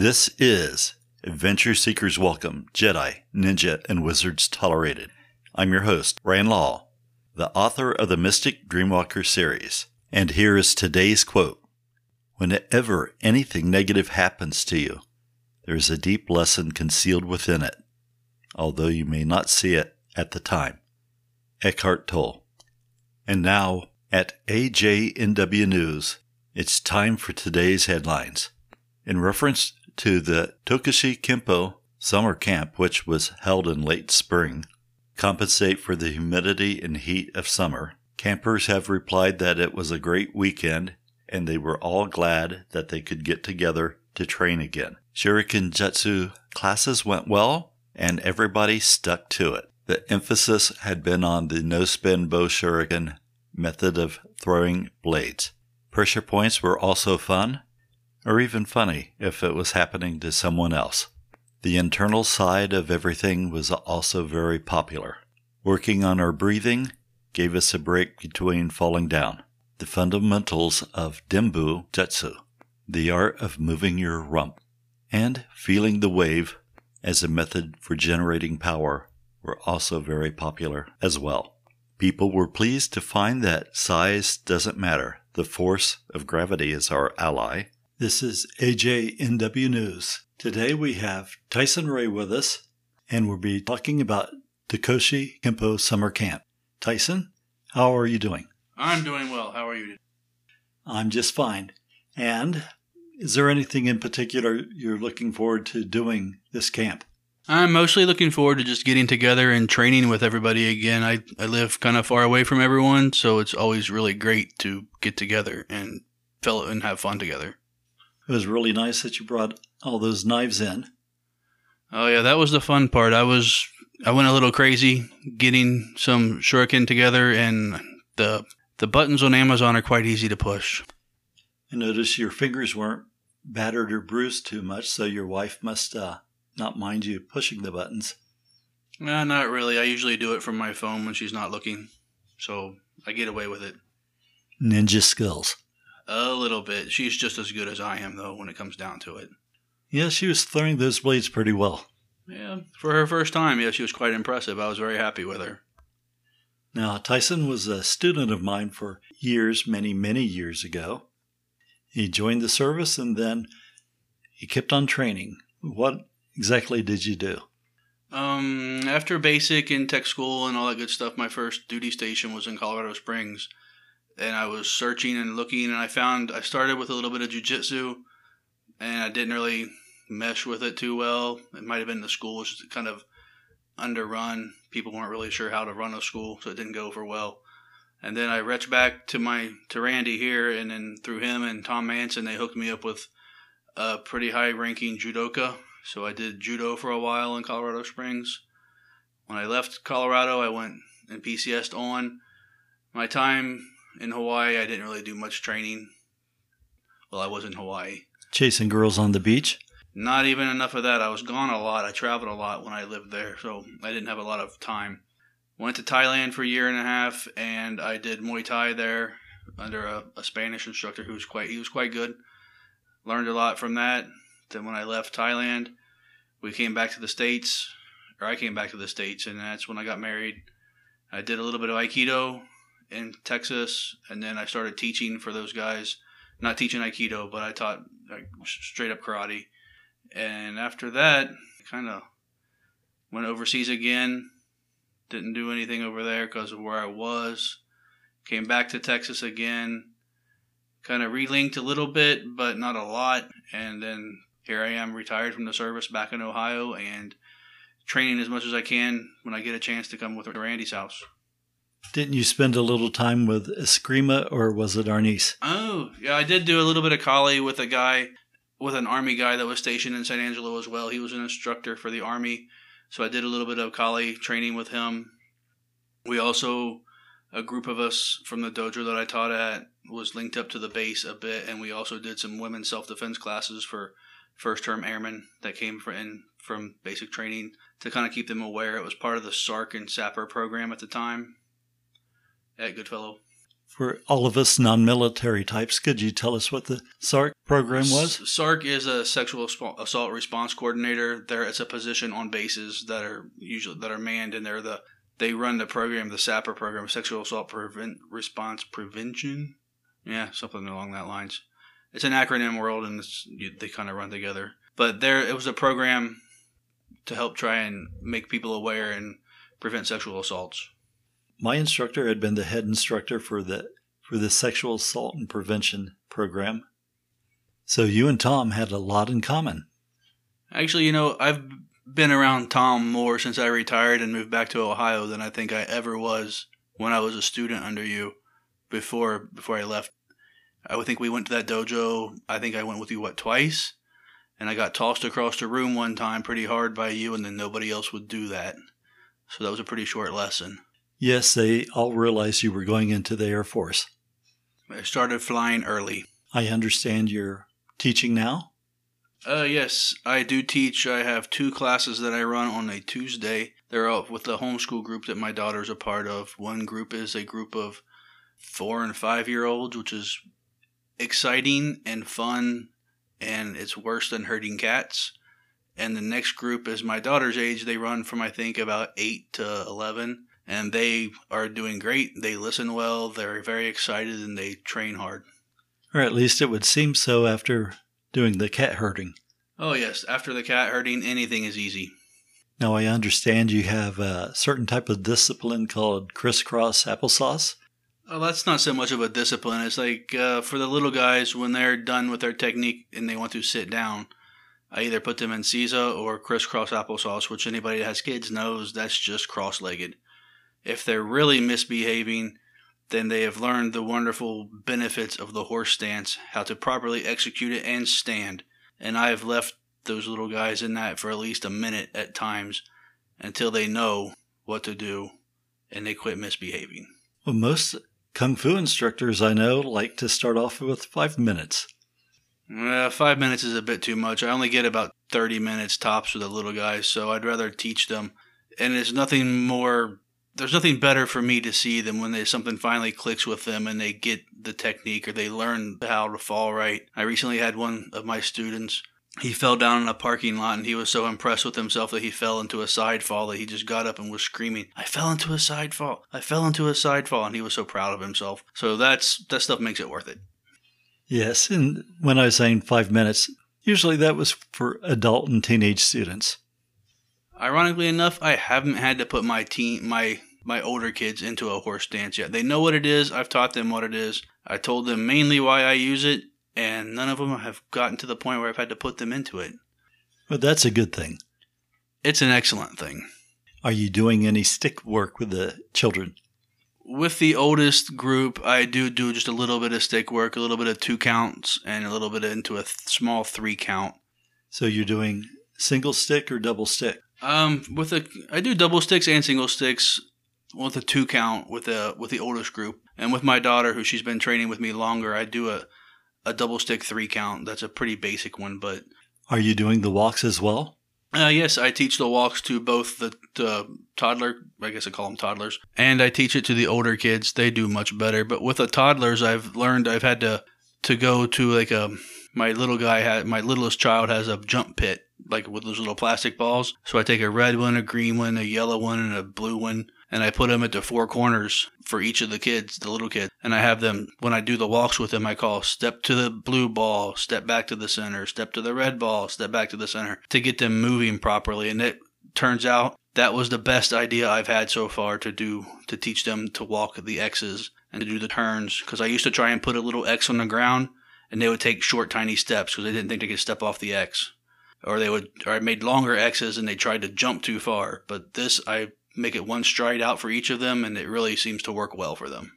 This is Adventure Seekers Welcome, Jedi, Ninja, and Wizards Tolerated. I'm your host, Rand Law, the author of the Mystic Dreamwalker series. And here is today's quote Whenever anything negative happens to you, there is a deep lesson concealed within it, although you may not see it at the time. Eckhart Tolle. And now, at AJNW News, it's time for today's headlines. In reference to the Tokushi Kempo summer camp, which was held in late spring, compensate for the humidity and heat of summer, campers have replied that it was a great weekend and they were all glad that they could get together to train again. Shuriken Jutsu classes went well and everybody stuck to it. The emphasis had been on the no spin bo shuriken method of throwing blades. Pressure points were also fun, or even funny if it was happening to someone else. The internal side of everything was also very popular. Working on our breathing gave us a break between falling down. The fundamentals of Dembu Jutsu, the art of moving your rump, and feeling the wave as a method for generating power were also very popular as well. People were pleased to find that size doesn't matter. The force of gravity is our ally. This is AJNW News. Today we have Tyson Ray with us, and we'll be talking about Tokushi Kempo Summer Camp. Tyson, how are you doing? I'm doing well. How are you? I'm just fine. And is there anything in particular you're looking forward to doing this camp? I'm mostly looking forward to just getting together and training with everybody again. I, I live kind of far away from everyone, so it's always really great to get together and fellow and have fun together. It was really nice that you brought all those knives in. Oh yeah, that was the fun part. I was I went a little crazy getting some shuriken together, and the the buttons on Amazon are quite easy to push. I noticed your fingers weren't battered or bruised too much, so your wife must uh, not mind you pushing the buttons. Nah, not really. I usually do it from my phone when she's not looking, so I get away with it. Ninja skills. A little bit. She's just as good as I am, though, when it comes down to it. Yeah, she was throwing those blades pretty well. Yeah, for her first time, yeah, she was quite impressive. I was very happy with her. Now, Tyson was a student of mine for years, many, many years ago. He joined the service and then he kept on training. What exactly did you do? Um, after basic and tech school and all that good stuff, my first duty station was in Colorado Springs. And I was searching and looking, and I found I started with a little bit of jujitsu, and I didn't really mesh with it too well. It might have been the school was kind of underrun. People weren't really sure how to run a school, so it didn't go for well. And then I reached back to my to Randy here, and then through him and Tom Manson, they hooked me up with a pretty high ranking judoka. So I did judo for a while in Colorado Springs. When I left Colorado, I went and PCSed on. My time in Hawaii, I didn't really do much training. Well, I was in Hawaii. Chasing girls on the beach? Not even enough of that. I was gone a lot. I traveled a lot when I lived there, so I didn't have a lot of time. Went to Thailand for a year and a half, and I did Muay Thai there under a, a Spanish instructor who was quite he was quite good. Learned a lot from that. Then when I left Thailand, we came back to the states, or I came back to the states, and that's when I got married. I did a little bit of Aikido in Texas, and then I started teaching for those guys. Not teaching Aikido, but I taught like straight up karate. And after that, kind of went overseas again. Didn't do anything over there because of where I was. Came back to Texas again. Kind of relinked a little bit, but not a lot. And then here I am, retired from the service back in Ohio and training as much as I can when I get a chance to come with Randy's house. Didn't you spend a little time with Eskrima or was it Arnis? Oh, yeah, I did do a little bit of Kali with a guy, with an Army guy that was stationed in San Angelo as well. He was an instructor for the Army. So I did a little bit of Kali training with him. We also, a group of us from the dojo that I taught at, was linked up to the base a bit, and we also did some women's self defense classes for first term airmen that came in, from basic training to kind of keep them aware. It was part of the SARC and SAPR program at the time at Goodfellow. For all of us non military types, could you tell us what the SARC program was? SARC is a sexual assault response coordinator. There, it's a position on bases that are usually that are manned, and they're the they run the program, the SAPR program, Sexual Assault Prevent Response Prevention. Yeah, something along that lines. It's an acronym world, and they kind of run together. But there, it was a program to help try and make people aware and prevent sexual assaults. My instructor had been the head instructor for the for the sexual assault and prevention program. So you and Tom had a lot in common. Actually, you know, I've been around Tom more since I retired and moved back to Ohio than I think I ever was when I was a student under you before before I left. I would think we went to that dojo. I think I went with you what twice, and I got tossed across the room one time pretty hard by you, and then nobody else would do that. So that was a pretty short lesson. Yes, they all realized you were going into the Air Force. I started flying early. I understand you're teaching now? Uh, yes, I do teach. I have two classes that I run on a Tuesday. They're with the homeschool group that my daughter's a part of. One group is a group of four and five year olds, which is exciting and fun, and it's worse than herding cats. And the next group is my daughter's age. They run from, I think, about 8 to 11 and they are doing great. They listen well, they're very excited, and they train hard. Or at least it would seem so after doing the cat herding. Oh, yes. After the cat herding, anything is easy. Now, I understand you have a certain type of discipline called crisscross applesauce. Oh, that's not so much of a discipline. It's like uh, for the little guys, when they're done with their technique and they want to sit down, I either put them in seiza or crisscross applesauce, which anybody that has kids knows that's just cross legged. If they're really misbehaving, then they have learned the wonderful benefits of the horse stance, how to properly execute it and stand. And I have left those little guys in that for at least a minute at times until they know what to do and they quit misbehaving. Well, most kung fu instructors I know like to start off with five minutes. Uh, five minutes is a bit too much. I only get about 30 minutes tops with the little guys, so I'd rather teach them. And there's nothing more there's nothing better for me to see than when they, something finally clicks with them and they get the technique or they learn how to fall right. I recently had one of my students. He fell down in a parking lot and he was so impressed with himself that he fell into a side fall that he just got up and was screaming, I fell into a side fall. I fell into a side fall. And he was so proud of himself. So that's that stuff makes it worth it. Yes. And when I was saying five minutes, usually that was for adult and teenage students. Ironically enough, I haven't had to put my teen my my older kids into a horse stance yet. They know what it is. I've taught them what it is. I told them mainly why I use it, and none of them have gotten to the point where I've had to put them into it. But that's a good thing. It's an excellent thing. Are you doing any stick work with the children? With the oldest group, I do do just a little bit of stick work, a little bit of two counts, and a little bit into a th- small three count. So you're doing single stick or double stick? Um, with a I do double sticks and single sticks with a two count with the with the oldest group, and with my daughter who she's been training with me longer, I do a a double stick three count. That's a pretty basic one, but are you doing the walks as well? Uh, yes, I teach the walks to both the, the toddler, I guess I call them toddlers, and I teach it to the older kids. They do much better. But with the toddlers, I've learned I've had to to go to like a my little guy had my littlest child has a jump pit like with those little plastic balls. So I take a red one, a green one, a yellow one, and a blue one, and I put them at the four corners for each of the kids, the little kids. And I have them, when I do the walks with them, I call step to the blue ball, step back to the center, step to the red ball, step back to the center to get them moving properly. And it turns out that was the best idea I've had so far to do, to teach them to walk the X's and to do the turns. Because I used to try and put a little X on the ground and they would take short, tiny steps because they didn't think they could step off the X or they would or I made longer X's and they tried to jump too far. But this I make it one stride out for each of them and it really seems to work well for them.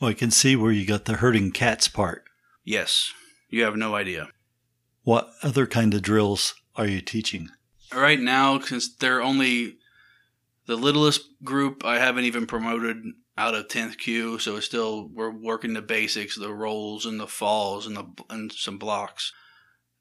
Well, I can see where you got the herding cats part. Yes. You have no idea. What other kind of drills are you teaching? Right now, since they're only the littlest group, I haven't even promoted out of 10th kyu, so it's still, we're working the basics, the rolls and the falls and the and some blocks.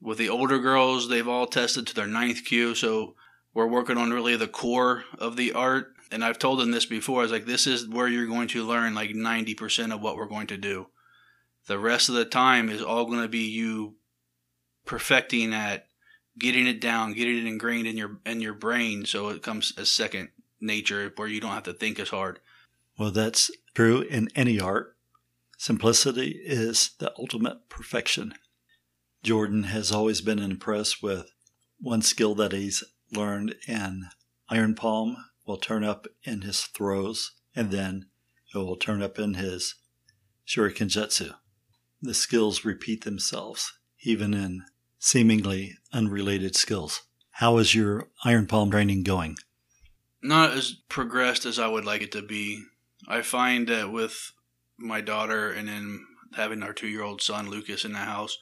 With the older girls, they've all tested to their ninth kyu, so we're working on really the core of the art. And I've told them this before. I was like, this is where you're going to learn like 90% of what we're going to do. The rest of the time is all going to be you perfecting at getting it down, getting it ingrained in your in your brain so it comes as second nature where you don't have to think as hard. Well, that's true in any art. Simplicity is the ultimate perfection. Jordan has always been impressed with one skill that he's learned in iron palm will turn up in his throws and then it will turn up in his shuriken jutsu. The skills repeat themselves even in seemingly unrelated skills. How is your iron palm training going? Not as progressed as I would like it to be. I find that with my daughter and then having our two year old son Lucas in the house,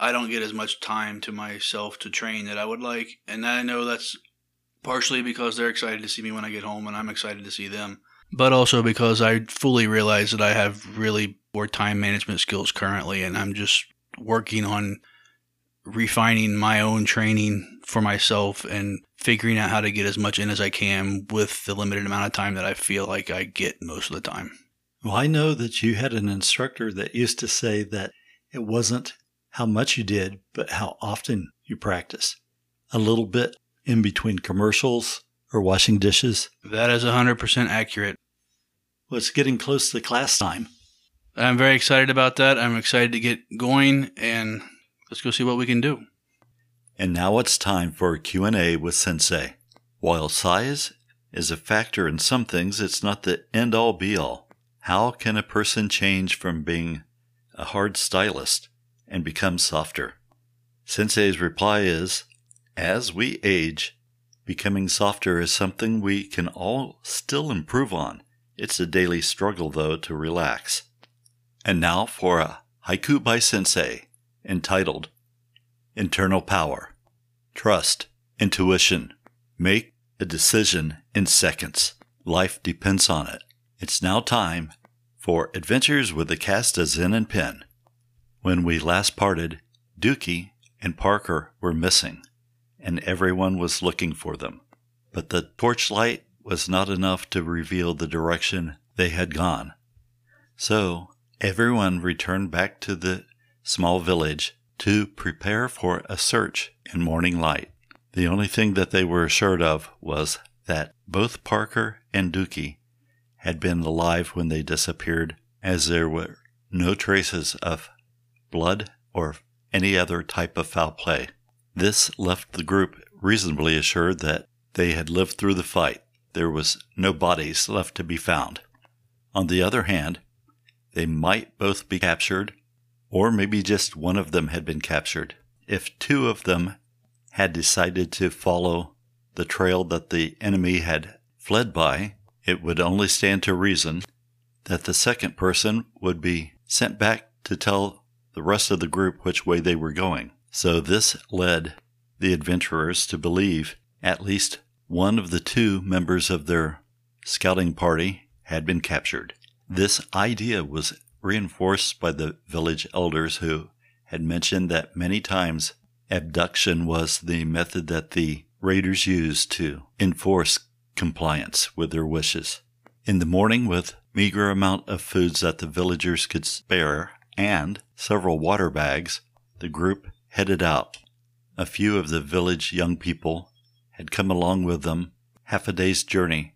I don't get as much time to myself to train that I would like. And I know that's partially because they're excited to see me when I get home and I'm excited to see them. But also because I fully realize that I have really poor time management skills currently and I'm just working on refining my own training for myself and figuring out how to get as much in as I can with the limited amount of time that I feel like I get most of the time. Well, I know that you had an instructor that used to say that it wasn't how much you did, but how often you practice. A little bit in between commercials or washing dishes. That is 100% accurate. Well, it's getting close to class time. I'm very excited about that. I'm excited to get going and let's go see what we can do. And now it's time for a Q&A with Sensei. While size is a factor in some things, it's not the end all be all. How can a person change from being a hard stylist and become softer? Sensei's reply is as we age, becoming softer is something we can all still improve on. It's a daily struggle, though, to relax. And now for a haiku by Sensei entitled Internal Power. Trust, intuition. Make a decision in seconds. Life depends on it. It's now time for Adventures with the Cast of Zen and Pen. When we last parted, Dookie and Parker were missing, and everyone was looking for them. But the torchlight was not enough to reveal the direction they had gone. So everyone returned back to the small village to prepare for a search in morning light. The only thing that they were assured of was that both Parker and Dookie had been alive when they disappeared, as there were no traces of blood or any other type of foul play. This left the group reasonably assured that they had lived through the fight. There was no bodies left to be found. On the other hand, they might both be captured, or maybe just one of them had been captured. If two of them had decided to follow the trail that the enemy had fled by, it would only stand to reason that the second person would be sent back to tell the rest of the group which way they were going. So this led the adventurers to believe at least one of the two members of their scouting party had been captured. This idea was reinforced by the village elders who had mentioned that many times abduction was the method that the raiders used to enforce compliance with their wishes. In the morning, with meager amount of foods that the villagers could spare and several water bags, the group headed out. A few of the village young people had come along with them half a day's journey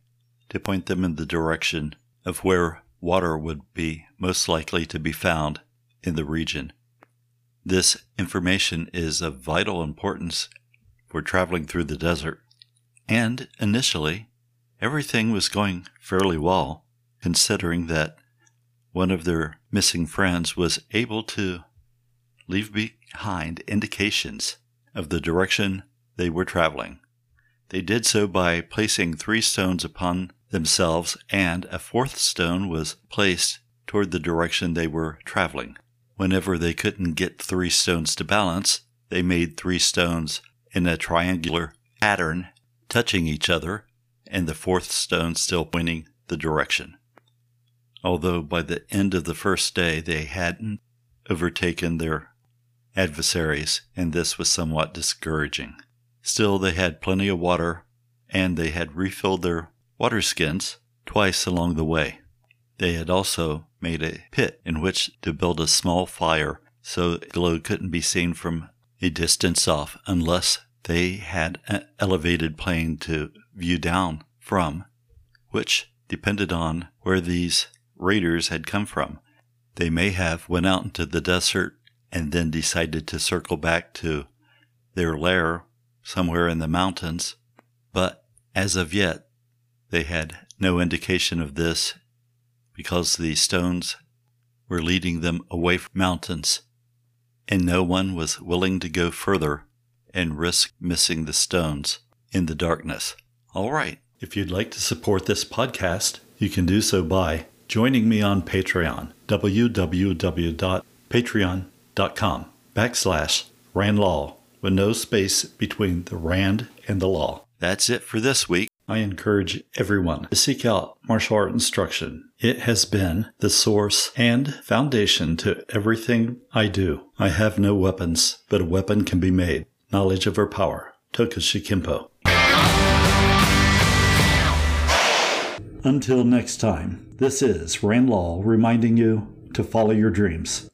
to point them in the direction of where water would be most likely to be found in the region. This information is of vital importance for traveling through the desert, and initially, everything was going fairly well, considering that one of their missing friends was able to leave behind indications of the direction they were traveling. They did so by placing three stones upon themselves, and a fourth stone was placed toward the direction they were traveling. Whenever they couldn't get three stones to balance, they made three stones in a triangular pattern touching each other, and the fourth stone still pointing the direction although by the end of the first day they hadn't overtaken their adversaries, and this was somewhat discouraging. Still, they had plenty of water, and they had refilled their water skins twice along the way. They had also made a pit in which to build a small fire so the glow couldn't be seen from a distance off unless they had an elevated plane to view down from, which depended on where these raiders had come from. They may have went out into the desert and then decided to circle back to their lair somewhere in the mountains, but as of yet they had no indication of this because the stones were leading them away from mountains, and no one was willing to go further and risk missing the stones in the darkness. All right. If you'd like to support this podcast, you can do so by joining me on Patreon, www.patreon.com backslash randlaw with no space between the rand and the law. That's it for this week. I encourage everyone to seek out martial art instruction. It has been the source and foundation to everything I do. I have no weapons, but a weapon can be made. Knowledge over power. Tokushi Kempo. Until next time, this is Rand Law reminding you to follow your dreams.